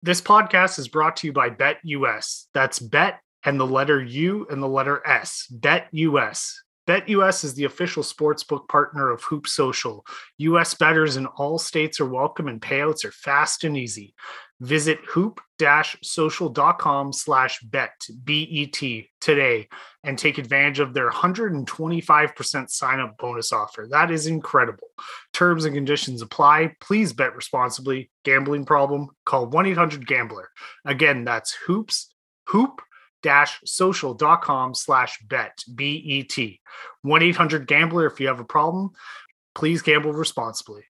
This podcast is brought to you by BetUS. That's Bet and the letter U and the letter S. BetUS. BetUS is the official sportsbook partner of Hoop Social. US bettors in all states are welcome and payouts are fast and easy. Visit hoop-social.com slash bet, B-E-T, today and take advantage of their 125% sign-up bonus offer. That is incredible. Terms and conditions apply. Please bet responsibly. Gambling problem? Call 1-800-GAMBLER. Again, that's hoops, hoop, dash social.com slash bet b-e-t 1-800-gambler if you have a problem please gamble responsibly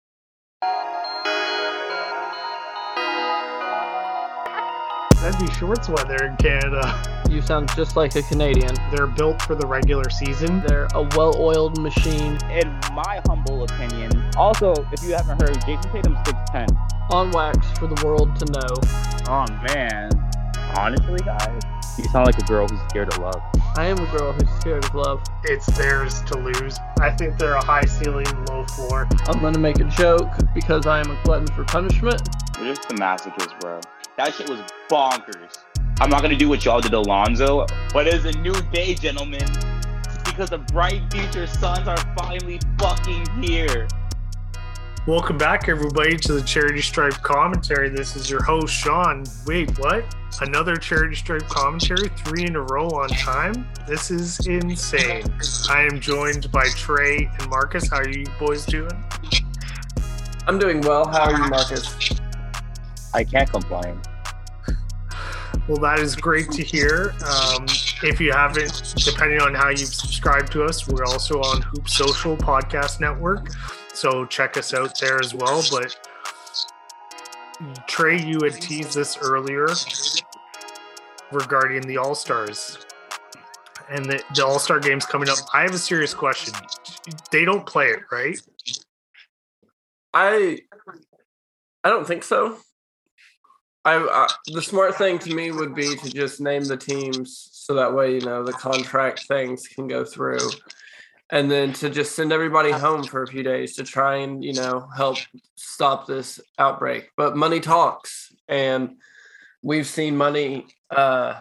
that'd be shorts weather in canada You sound just like a Canadian. they're built for the regular season They're a well-oiled machine in my humble opinion. Also, if you haven't heard, Jayson Tatum's 6'10. on wax for the world to know. Oh man. Honestly, guys, you sound like a girl who's scared of love. I am a girl who's scared of love. it's theirs to lose i think they're a high ceiling low floor I'm gonna make a joke because I am a glutton for punishment. You're just a masochist, bro. That shit was bonkers. I'm not gonna do what y'all did Alonzo, but it's a new day, gentlemen. Because the bright future suns are finally fucking here. Welcome back everybody to the charity stripe commentary. This is your host Shawn. Wait what? Another charity stripe commentary three in a row on time? This is insane. I am joined by trey and marcus. How are you boys doing? I'm doing well. How are you, Marcus? I can't complain. well that is great to hear. Um, if you haven't depending on how you've subscribed to us we're also on hoop social podcast network so check us out there as well but trey you had teased this earlier regarding the All Stars and the, the All Star game's coming up. I have a serious question. They don't play it, right? I I don't think so. I, the smart thing to me would be to just name the teams so that way you know the contract things can go through, and then to just send everybody home for a few days to try and you know help stop this outbreak. But money talks, and we've seen money uh,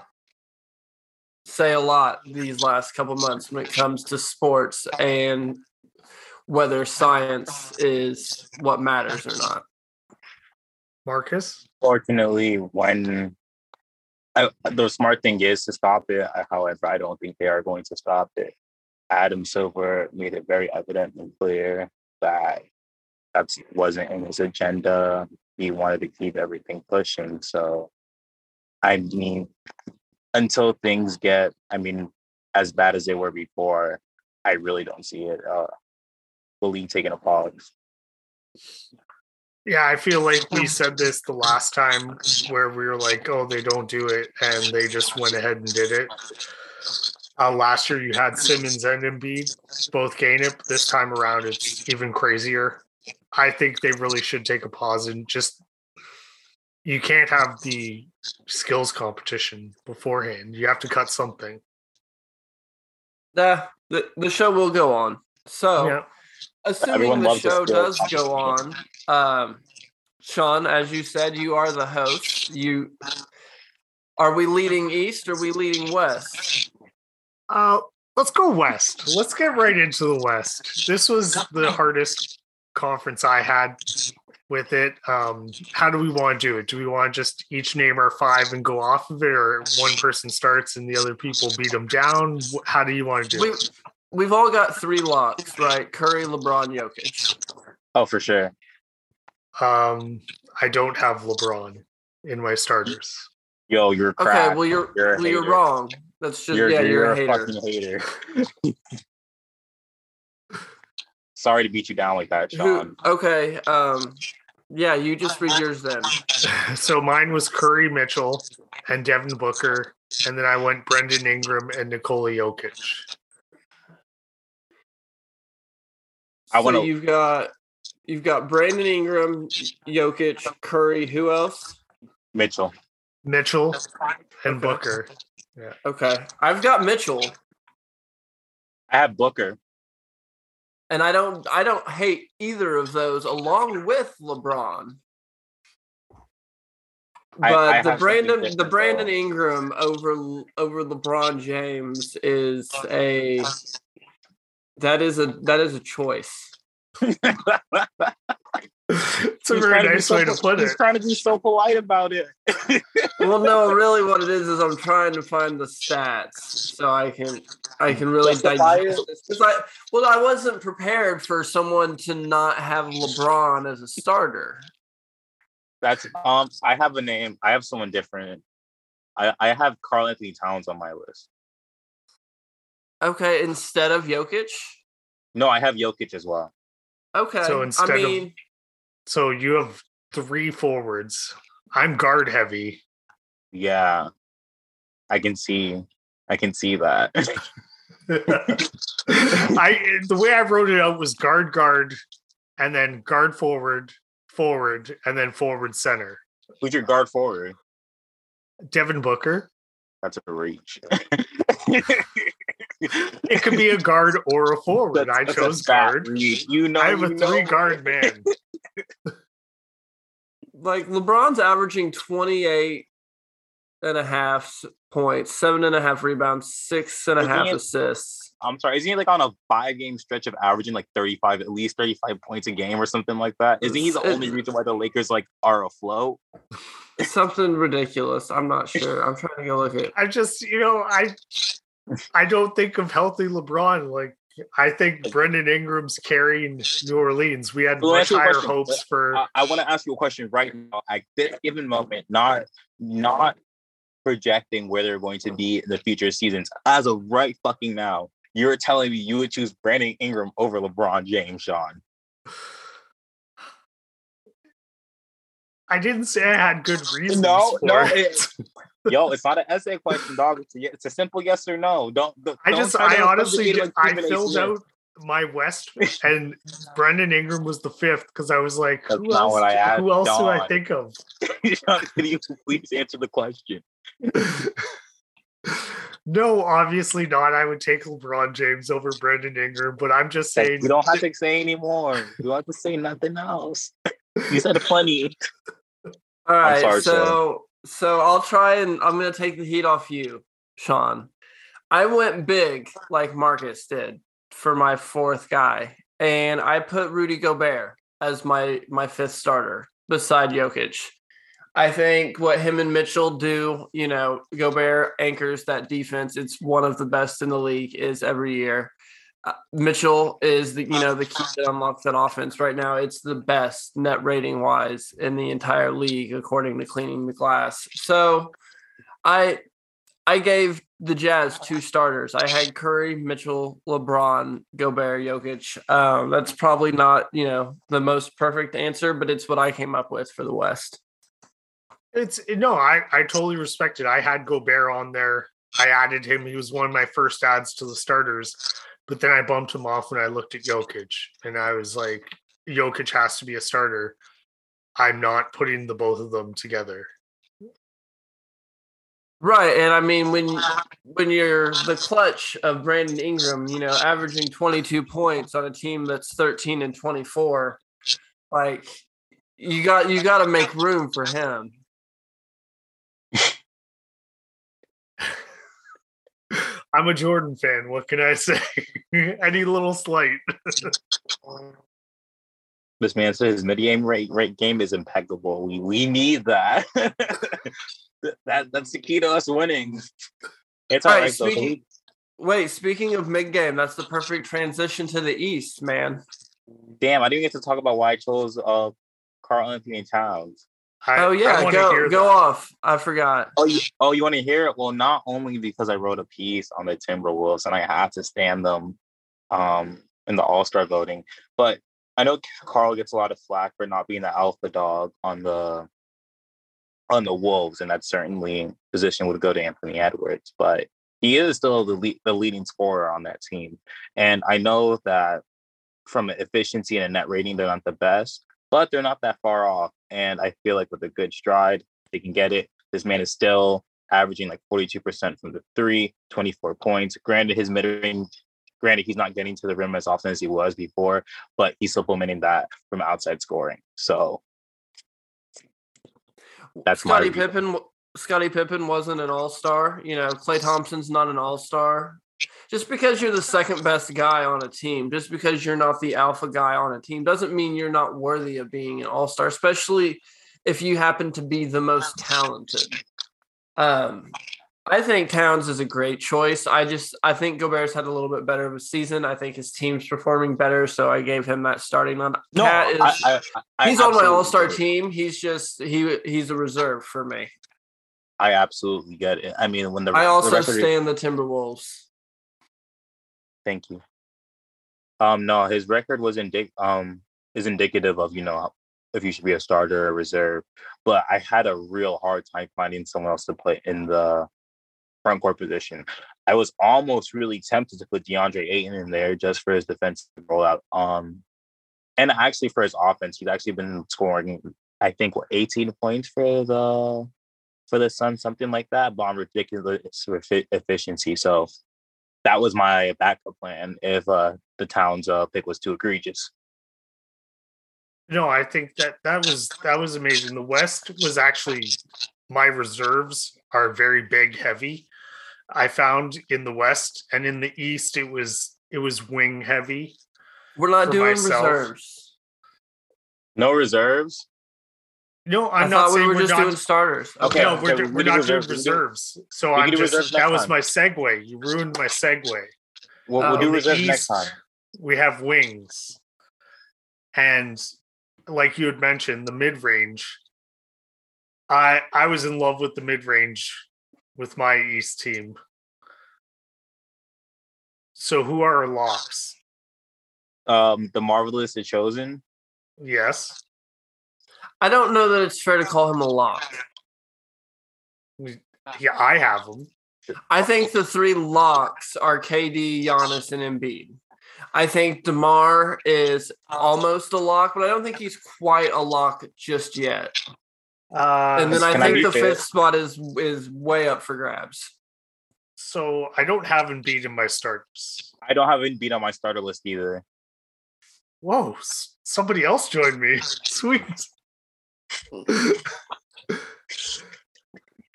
say a lot these last couple months when it comes to sports and whether science is what matters or not. Marcus? Fortunately, when I, the smart thing is to stop it. However, I don't think they are going to stop it. Adam Silver made it very evident and clear that that wasn't in his agenda. He wanted to keep everything pushing. So, I mean, until things get, I mean, as bad as they were before, I really don't see it. Uh, the league taking a pause. Yeah, I feel like we said this the last time where we were like, oh, they don't do it. And they just went ahead and did it. Uh, last year, you had Simmons and Embiid both gain it. This time around, it's even crazier. I think they really should take a pause and just, you can't have the skills competition beforehand. You have to cut something. Nah, the, the show will go on. So, Yeah. assuming Everyone the show skill does go on, um, Shawn, as you said, you are the host. You are we leading east or are we leading west? Uh, let's go west. Let's get right into the west. This was the hardest conference I had with it. Um, how do we want to do it? Do we want to just each name our five and go off of it, or one person starts and the other people beat them down? How do you want to do We it? we've all got three locks, right? Curry, LeBron, Jokic. Oh, for sure. Um, I don't have LeBron in my starters. Yo, you're Okay, well you're You're well you're wrong. That's just You're, yeah, you're, you're, a a hater. fucking hater. Sorry to beat you down like that, Who, Shawn. okay, um, yeah, you just read yours then. So mine was Curry Mitchell and Devin Booker, and then I went Brandon Ingram and Nikola Jokic. I wanna- you've got you've got Brandon Ingram, Jokic, Curry. Who else? Mitchell. Mitchell and Okay. Booker. Okay, I've got Mitchell, I have Booker. and I don't I don't hate either of those. Along with LeBron, but I the Brandon the Brandon. Ingram over over LeBron James is a that is a that is a choice. It's a He's very trying be nice so way to po- put He's it. trying to be so polite about it. Well, no, really, what it is is I'm trying to find the stats so I can I can really Justify digest this. 'Cause I well, I wasn't prepared for someone to not have LeBron as a starter. That's um. I have a name. I have someone different. I I have Karl-Anthony Towns on my list. Okay, instead of Jokic. No, I have Jokic as well. Okay, So I instead of- mean, So you have three forwards. I'm guard heavy. Yeah, I can see. I can see that. I the way I wrote it out was guard guard and then guard forward forward and then forward center. Who's your guard forward? Devin Booker. That's a reach. It could be a guard or a forward. That's- I chose guard. reach. You know, I have a three guard man. Like LeBron's averaging 28 and a half points, seven and a half rebounds, six and a Isn't half it- assists. I'm sorry. Isn't he like on a five game stretch of averaging like 35, at least 35 points a game or something like that? Isn't he the It's- only reason why the Lakers like are afloat? Something ridiculous. I'm not sure. I'm trying to go look at. I just, you know, I I don't think of healthy LeBron. Like I think Brandon Ingram's carrying New Orleans. We had much higher question. hopes for I, I want to ask you a question right now. At this given moment, not not projecting where they're going to be in the future seasons. As of right fucking now, you're telling me you would choose Brandon Ingram over LeBron James, Shawn. I didn't say I had good reasons. No, no, it. Yo, it's not an essay question, dog. It's a, it's a simple yes or no. Don't. don't I just, I honestly, subjugate I filled out my West, and Brandon Ingram was the fifth because I was like, That's who else? what I asked, who else do I think of? Can you please answer the question? no, obviously not. I would take LeBron James over Brandon Ingram, but I'm just saying. We don't have to say anymore. You don't have to say nothing else. You said plenty. All right, sorry, so so I'll try and I'm gonna take the heat off you, Shawn. I went big like Marcus did for my fourth guy, and I put Rudy Gobert as my my fifth starter beside Jokic. I think what him and Mitchell do, you know, Gobert anchors that defense. It's one of the best in the league is every year. Uh, Mitchell is the you know the key that unlocks that offense right now. It's the best net rating wise in the entire league according to Cleaning the Glass. So, I I gave the Jazz two starters. I had Curry, Mitchell, LeBron, Gobert, Jokic. Um, that's probably not you know the most perfect answer, but it's what I came up with for the West. It's no, I I totally respect it. I had Gobert on there. I added him. He was one of my first adds to the starters, but then I bumped him off when I looked at Jokic, and I was like, Jokic has to be a starter. I'm not putting the both of them together. Right, and I mean when when you're the clutch of Brandon Ingram, you know, averaging 22 points on a team that's 13 and 24, like you got you got to make room for him. I'm a Jordan fan. What can I say? Any little slight. This man says his mid game rate rate game is impeccable. We we need that. that that's the key to us winning. It's all All right, right. though. speaking- Wait, speaking of mid game, that's the perfect transition to the East, man. Damn, I didn't get to talk about why I chose uh Karl-Anthony Towns. I, oh yeah, wanna go go that. off. I forgot. Oh, you, oh, you want to hear it? Well, not only because I wrote a piece on the Timberwolves and I had to stand them um, in the All Star voting, but I know Karl gets a lot of flack for not being the alpha dog on the on the Wolves, and that certainly position would go to Anthony Edwards, but he is still the lead, the leading scorer on that team, and I know that from an efficiency and a net rating, they're not the best, but they're not that far off. And I feel like with a good stride, they can get it. This man is still averaging like 42% from the three, 24 points. Granted, his mid range, granted, he's not getting to the rim as often as he was before, but he's supplementing that from outside scoring. So That's my Pippen. Scottie Pippen wasn't an all star. You know, Klay Thompson's not an all star. Just because you're the second best guy on a team, just because you're not the alpha guy on a team, doesn't mean you're not worthy of being an all star. Especially if you happen to be the most talented. Um, I think Towns is a great choice. I just I think Gobert's had a little bit better of a season. I think his team's performing better, so I gave him that starting line. No, is, I, I, I he's on my all star team. He's just he he's a reserve for me. I absolutely get it. I mean, when the I the also record- stand the Timberwolves. Thank you. Um, no, his record was indic um is indicative of you know if you should be a starter or reserve. But I had a real hard time finding someone else to play in the front court position. I was almost really tempted to put DeAndre Ayton in there just for his defensive rollout. Um, and actually for his offense, he's actually been scoring. I think what 18 points for the for the Suns, something like that, but on ridiculous efficiency. So that was my backup plan if uh, the Towns uh, pick was too egregious. No, I think that that was that was amazing. The West was actually my reserves are very big heavy. I found in the West and in the East it was it was wing heavy. We're not doing myself. reserves. No reserves. No, i I'm not thought we saying were we're just not doing starters. Okay, no, we're, okay, do- we we're not reserves, doing we reserves. So we I'm just that next was time. my segue. You ruined my segue. We'll, we'll do In the reserves next time. We have wings. And like you had mentioned, the mid range. I I was in love with the mid range with my East team. So who are our locks? Um, the marvelous, the chosen. Yes. I don't know that it's fair to call him a lock. Yeah, I have him. I think the three locks are KD, Giannis, and Embiid. I think DeMar is almost a lock, but I don't think he's quite a lock just yet. Uh, And then I can I think the fair? fifth spot is is way up for grabs. so I don't have Embiid in my starters. I don't have Embiid on my starter list either. Whoa, s- somebody else joined me. Sweet.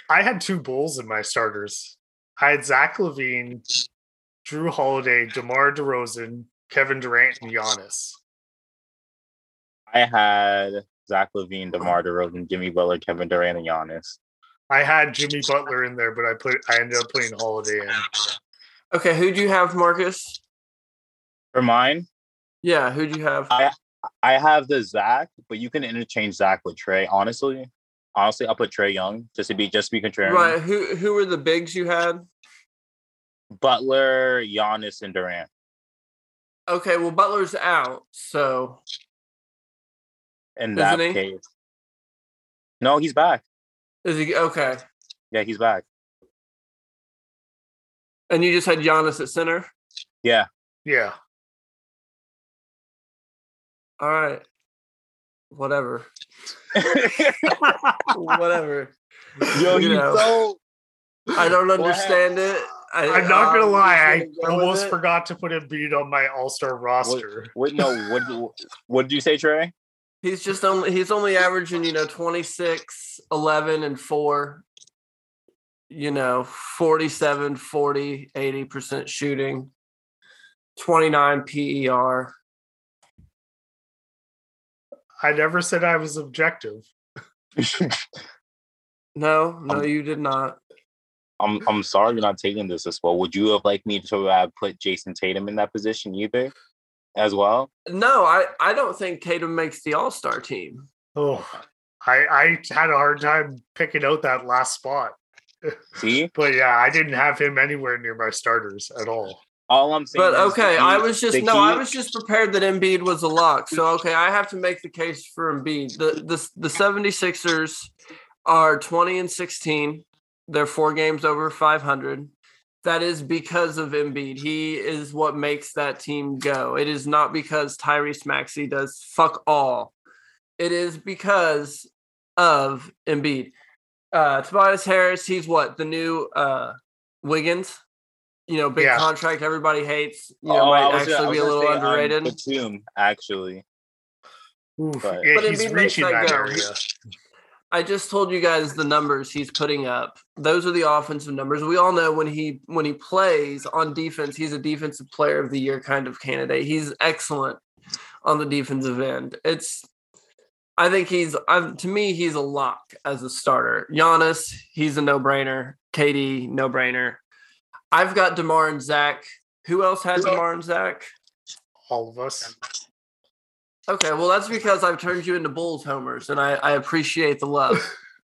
I had two Bulls in my starters. I had Zach LaVine, Jrue Holiday, DeMar DeRozan, Kevin Durant, and Giannis. I had Zach LaVine, DeMar DeRozan, Jimmy Butler, Kevin Durant, and Giannis. I had Jimmy Butler in there, but I put I ended up putting Holiday in. Okay, who do you have, Marcus? For mine, Yeah, who do you have? I I have the Zach, but you can interchange Zach with Trey. Honestly, honestly, I'll put Trae Young just to be just to be contrarian. Right, who who were the bigs you had? Butler, Giannis, and Durant. Okay, well Butler's out, so In Isn't that he? case, no, he's back. is he okay? Yeah, he's back. And you just had Giannis at center. Yeah, Yeah. All right, whatever, whatever. yo, You he's know. so. I don't Go ahead. understand it. I, I'm not gonna I'm lie, I gonna go with almost forgot to put Embiid on my All Star roster. What? No, what? What did you say, Trey? He's just only he's only averaging, you know, 26, 11 and 4. You know, 47, 40, 80% shooting. 29 PER. I never said I was objective. No, no you did not. I'm I'm sorry you're not taking this as well. Would you have liked me to have put Jayson Tatum in that position either, as well? No, I I don't think Tatum makes the All-Star team. Oh, I I had a hard time picking out that last spot. See, But yeah, I didn't have him anywhere near my starters at all. All I'm saying. But okay, I was just no, I was just prepared that Embiid was a lock. So okay, I have to make the case for Embiid. The the the 76ers are 20 and 16. They're four games over 500. That is because of Embiid. He is what makes that team go. It is not because Tyrese Maxey does fuck all. It is because of Embiid. Uh Tobias Harris, he's what? The new uh Wiggins? You know, big Yeah. contract everybody hates. You know, Oh, might was gonna- actually be a little underrated. Batum, actually. Oof, But- yeah, But he's reaching that. I just told you guys the numbers he's putting up. Those are the offensive numbers. We all know when he when he plays on defense, he's a defensive player of the year kind of candidate. He's excellent on the defensive end. It's I think he's i to me he's a lock as a starter. Giannis, he's a no-brainer. KD, no-brainer. I've got DeMar and Zach. Who else has DeMar and Zach? All of us. Okay, well that's because I've turned you into Bulls homers, and I, I appreciate the love.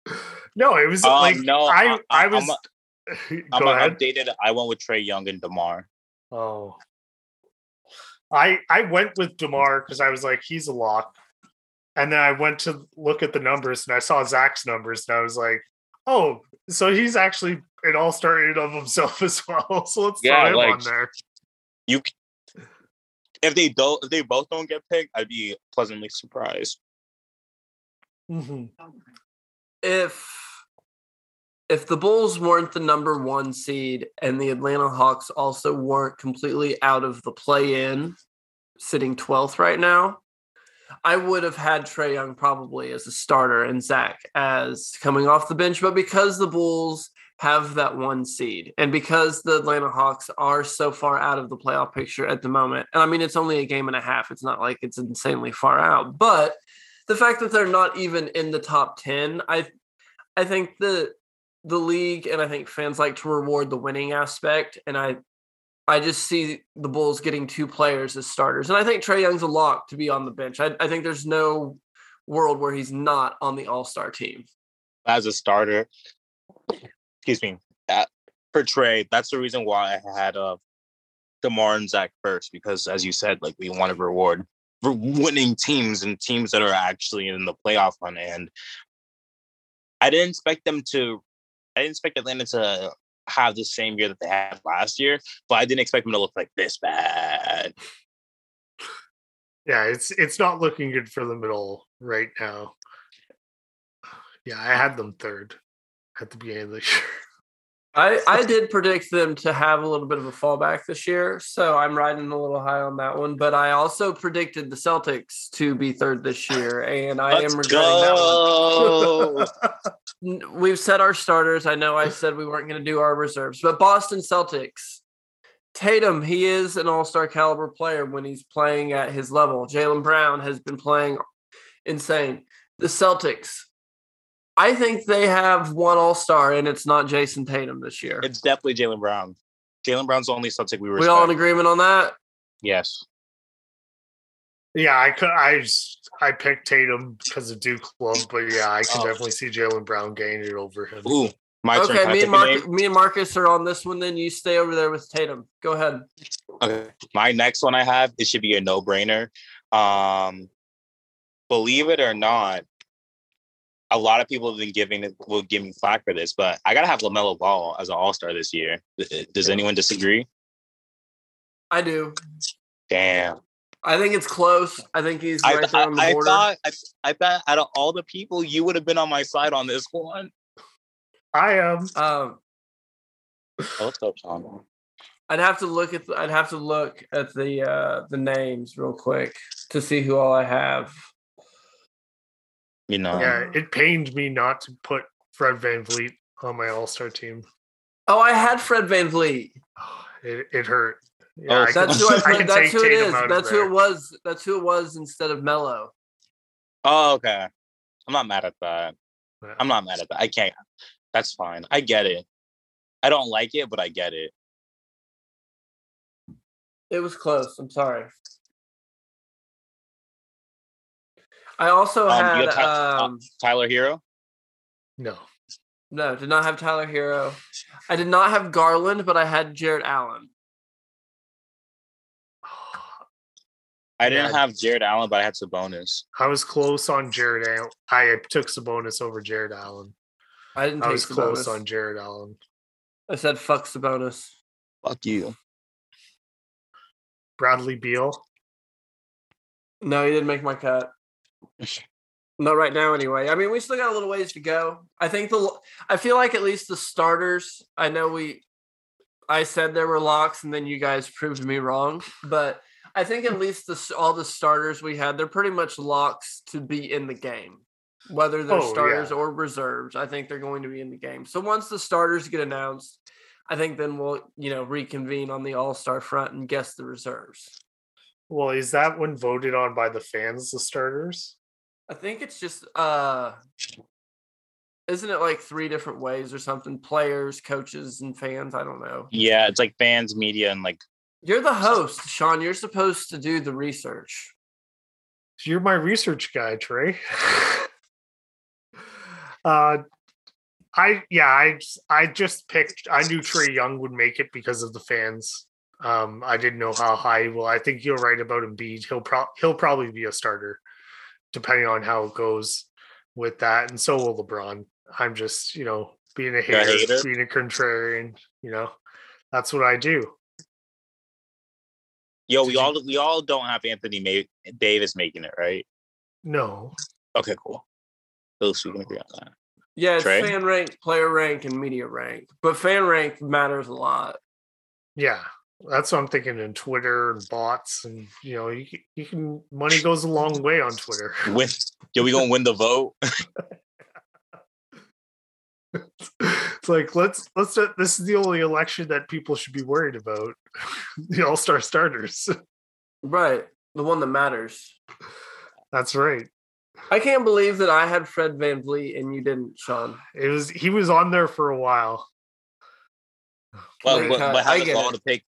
no, it was Um, like no, I I- I was. I'm Go uh, ahead. updated. I went with Trae Young and Demar. Oh, I I went with Demar because I was like he's a lock, and then I went to look at the numbers and I saw Zach's numbers and I was like, oh, so he's actually an all star in and of himself as well. So let's Yeah, throw him like- on there. You, if they don't, if they both don't get picked, I'd be pleasantly surprised. Mhm. if if the Bulls weren't the number one seed and the Atlanta Hawks also weren't completely out of the play in, sitting 12th right now, I would have had Trae Young probably as a starter and Zach as coming off the bench. But because the Bulls have that one seed and because the Atlanta Hawks are so far out of the playoff picture at the moment, and I mean, it's only a game and a half, it's not like it's insanely far out, but the fact that they're not even in the top 10, I I think the the league and I think fans like to reward the winning aspect. And I I just see the Bulls getting two players as starters. And I think Trae Young's a lock to be on the bench. I, I think there's no world where he's not on the all-star team. As a starter, excuse me, for Trey, that's the reason why I had uh, Demar and Zach first because, as you said, like we want to reward winning teams and teams that are actually in the playoff hunt. And I didn't expect them to. I didn't expect Atlanta to have the same year that they had last year, but I didn't expect them to look like this bad. Yeah, it's it's not looking good for them at all right now. Yeah, I had them third at the beginning of the year. I, I did predict them to have a little bit of a fallback this year, so I'm riding a little high on that one. But I also predicted the Celtics to be third this year, and I Let's am regretting that one. we've set our starters. I know I said we weren't going to do our reserves, but Boston Celtics. Tatum, he is an all-star caliber player when he's playing at his level. Jaylen Brown has been playing insane. The Celtics, I think they have one all-star, and it's not Jayson Tatum this year. it's definitely Jaylen Brown. Jaylen Brown's the only Celtic we were. we respect. all in agreement on that? yes. yeah, I could I I picked Tatum because of Duke love, but yeah, I can Oh. definitely see Jaylen Brown gaining it over him. Ooh, my turn. okay, Can me and a Mark, me and Marcus are on this one. Then you stay over there with Tatum. Go ahead. Okay. My next one I have, it should be a no-brainer. Um, believe it or not, a lot of people have been giving will give me flack for this, but I gotta have LaMelo Ball as an All-Star this year. Does anyone disagree? I do. Damn. I think it's close. I think he's I, right there I, on the I border. thought I, I thought out of all the people, you would have been on my side on this one. I am. um, what's up, Shawn? I'd have to look at. The, I'd have to look at the uh, the names real quick to see who all I have. You know, yeah, it pained me not to put Fred VanVleet on my All Star team. Oh, I had Fred VanVleet. It, it hurt. Yeah, Oh, I can- That's who I. I can that's who it Tatum is. out of That's who there. it was. That's who it was instead of Melo. Oh, okay. I'm not mad at that. Yeah. I'm not mad at that. I can't. That's fine. I get it. I don't like it, but I get it. It was close. I'm sorry. I also Um, you had. have Ty- um, Tyler Herro. No. no, did not have Tyler Herro. I did not have Garland, but I had Jarrett Allen. I didn't Yeah. have Jarrett Allen, but I had Sabonis. I was close on Jarrett Allen. I took Sabonis over Jarrett Allen. I didn't I take was close on Jarrett Allen. I said fuck Sabonis. Fuck you. Bradley Beal. No, he didn't make my cut. Not right now, anyway. I mean, we still got a little ways to go. I think the. I feel like at least the starters. I know we. I said there were locks, and then you guys proved me wrong. But I think at least the all the starters we had, they're pretty much locks to be in the game. whether they're Oh, starters yeah. or reserves. I think they're going to be in the game. So once the starters get announced, I think then we'll you know reconvene on the All Star front and guess the reserves. Well, is that one voted on by the fans, the starters? I think it's just uh isn't it like three different ways or something? Players, coaches, and fans. I don't know. Yeah, it's like fans, media, and like You're the host, Shawn. You're supposed to do the research. You're my research guy, Trey. uh I yeah, I I just picked I knew Trae Young would make it because of the fans. Um I didn't know how high well I think you're right about Embiid. He'll pro- he'll probably be a starter depending on how it goes with that and so will LeBron. I'm just, you know, being a a hater, hater? being a contrarian, you know. That's what I do. yo, Did we you- all we all don't have Anthony Ma- Davis making it, right? No. Okay, cool. At least we can agree on that. Yeah, it's Trey? fan rank, player rank, and media rank. But fan rank matters a lot. Yeah, that's what I'm thinking in Twitter and bots, and you know, you, can- you can money goes a long way on Twitter. Win, yo, we gonna win the vote. it's like let's let's. uh, This is the only election that people should be worried about. the All Star starters. Right. The one that matters. That's right. I can't believe that I had Fred VanVleet and you didn't, Shawn. It was he was on there for a while. But, Right, but, I- but I have the get gall it. to pick.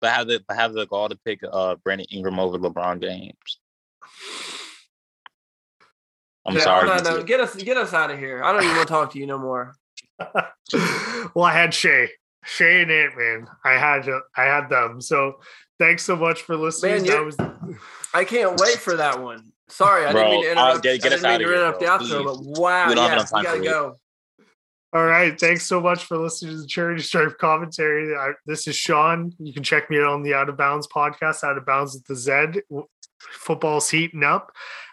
But have the but have the gall to pick uh Brandon Ingram over LeBron James. I'm Yeah, sorry. no, you no, two. get us get us out of here. I don't even want to talk to you no more. well, I had Shai, Shai and Ant Man. I had uh, I had them. So thanks so much for listening. Man, that was I can't wait for that one. Sorry, I Bro, didn't mean to uh, interrupt. get- get I didn't mean outta to here, interrupt the outro, please. but wow, We yes, we gotta for it. go. All right. Thanks so much for listening to the Charity Stripe commentary. I, this is Shawn. You can check me out on the Out of Bounds podcast, Out of Bounds with the Z. Football's heating up.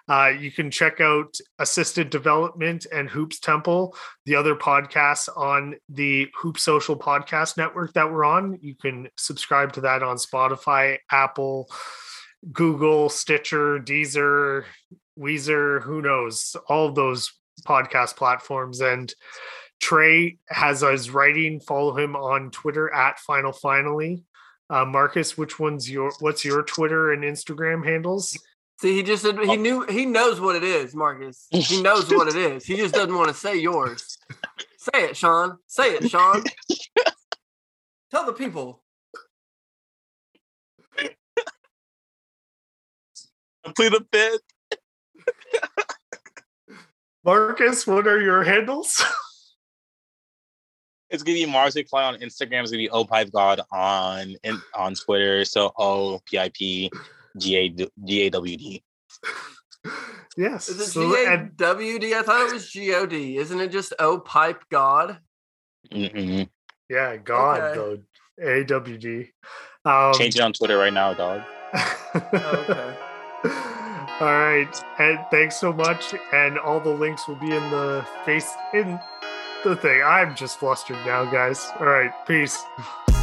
Uh, you can check out Assisted Development and Hoops Temple, the other podcasts on the Hoop Social Podcast Network that we're on. You can subscribe to that on Spotify, Apple, Google, Stitcher, Deezer, Weezer, who knows, all those podcast platforms. And Trey has his writing. Follow him on Twitter at Final Finally. Uh, Marcus, which one's your what's your Twitter and Instagram handles? See, he just said Oh. he knew he knows what it is, Marcus. He knows what it is. He just doesn't want to say yours. Say it, Shawn. Say it, Shawn. Tell the people. Complete the fifth. Marcus, what are your handles? It's gonna be Marzz McFly on Instagram. It's gonna be O Pipe God on in, on Twitter. So O P I P G A D- G A W D. yes. Is it So- G A and- W D? I thought it was G O D. Isn't it just O Pipe God? Mm-mm. yeah, God Okay. though. AWD. Um, Change it on Twitter right now, dog. okay. All right, and thanks so much. And all the links will be in the face in the thing. I'm just flustered now, guys. All right, peace.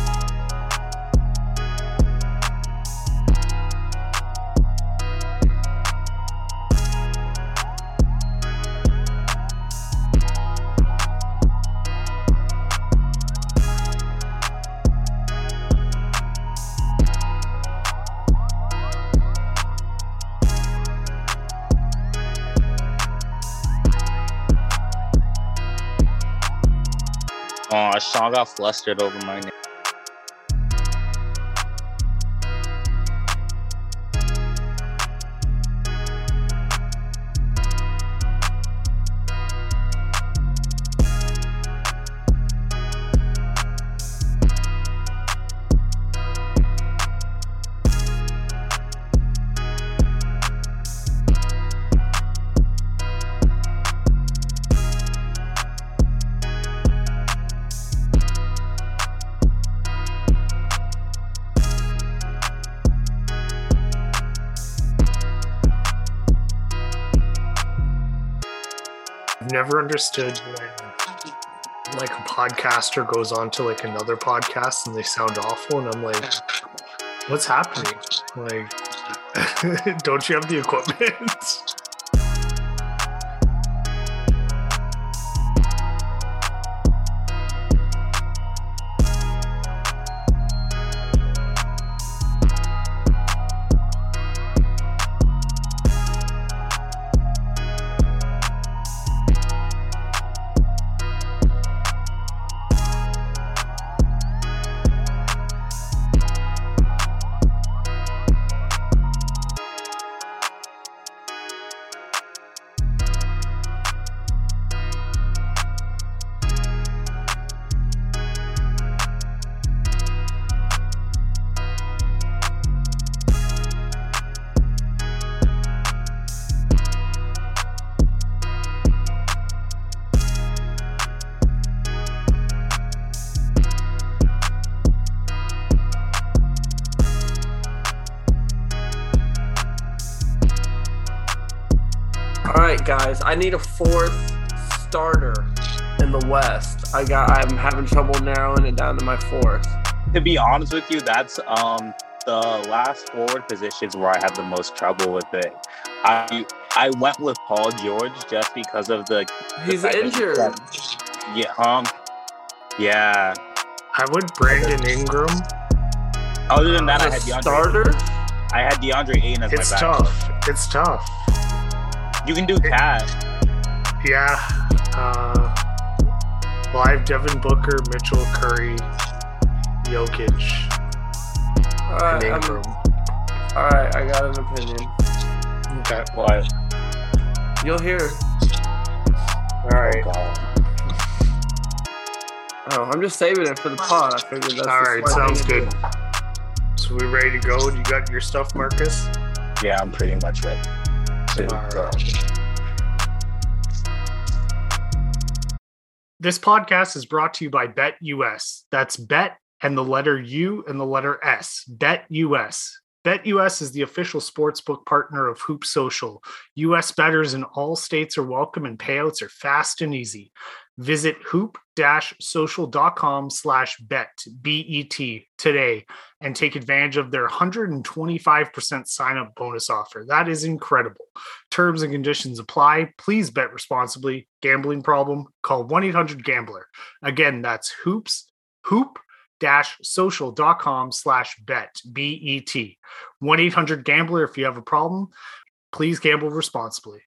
got flustered over my name. Never understood when like a podcaster goes on to like another podcast and they sound awful, and I'm like, what's happening? Like, don't you have the equipment? guys. I need a fourth starter in the West. I got. I'm having trouble narrowing it down to my fourth. To be honest with you, that's um the last forward positions where I have the most trouble with it. I I went with Paul George just because of the He's fact that injured. yeah um yeah. I would Brandon Ingram. Other than that, I had a DeAndre. starter. I had DeAndre Ayton as It's my backup. tough. It's tough. You can do KAT. Yeah. Uh, well, I have Devin Booker, Mitchell Curry, Jokic, All and right, I'm- Ingram. all right. I got an opinion. Okay. Well, I, You'll hear. All right. oh Oh, I'm just saving it for the pod. I figured that's All the right. smart Sounds good. do. So we ready to go? You got your stuff, Marcus? Yeah, I'm pretty much ready. To All go. right. This podcast is brought to you by BetUS. That's Bet and the letter U and the letter S. BetUS. Bet US is the official sportsbook partner of Hoop Social. US bettors in all states are welcome and payouts are fast and easy. Visit hoop-social.com slash bet, B-E-T, today and take advantage of their 125% sign-up bonus offer. That is incredible. Terms and conditions apply. Please bet responsibly. Gambling problem? Call 1-800-GAMBLER. Again, that's hoops, hoop dash social.com slash bet, B-E-T. 1-800-GAMBLER if you have a problem. Please gamble responsibly.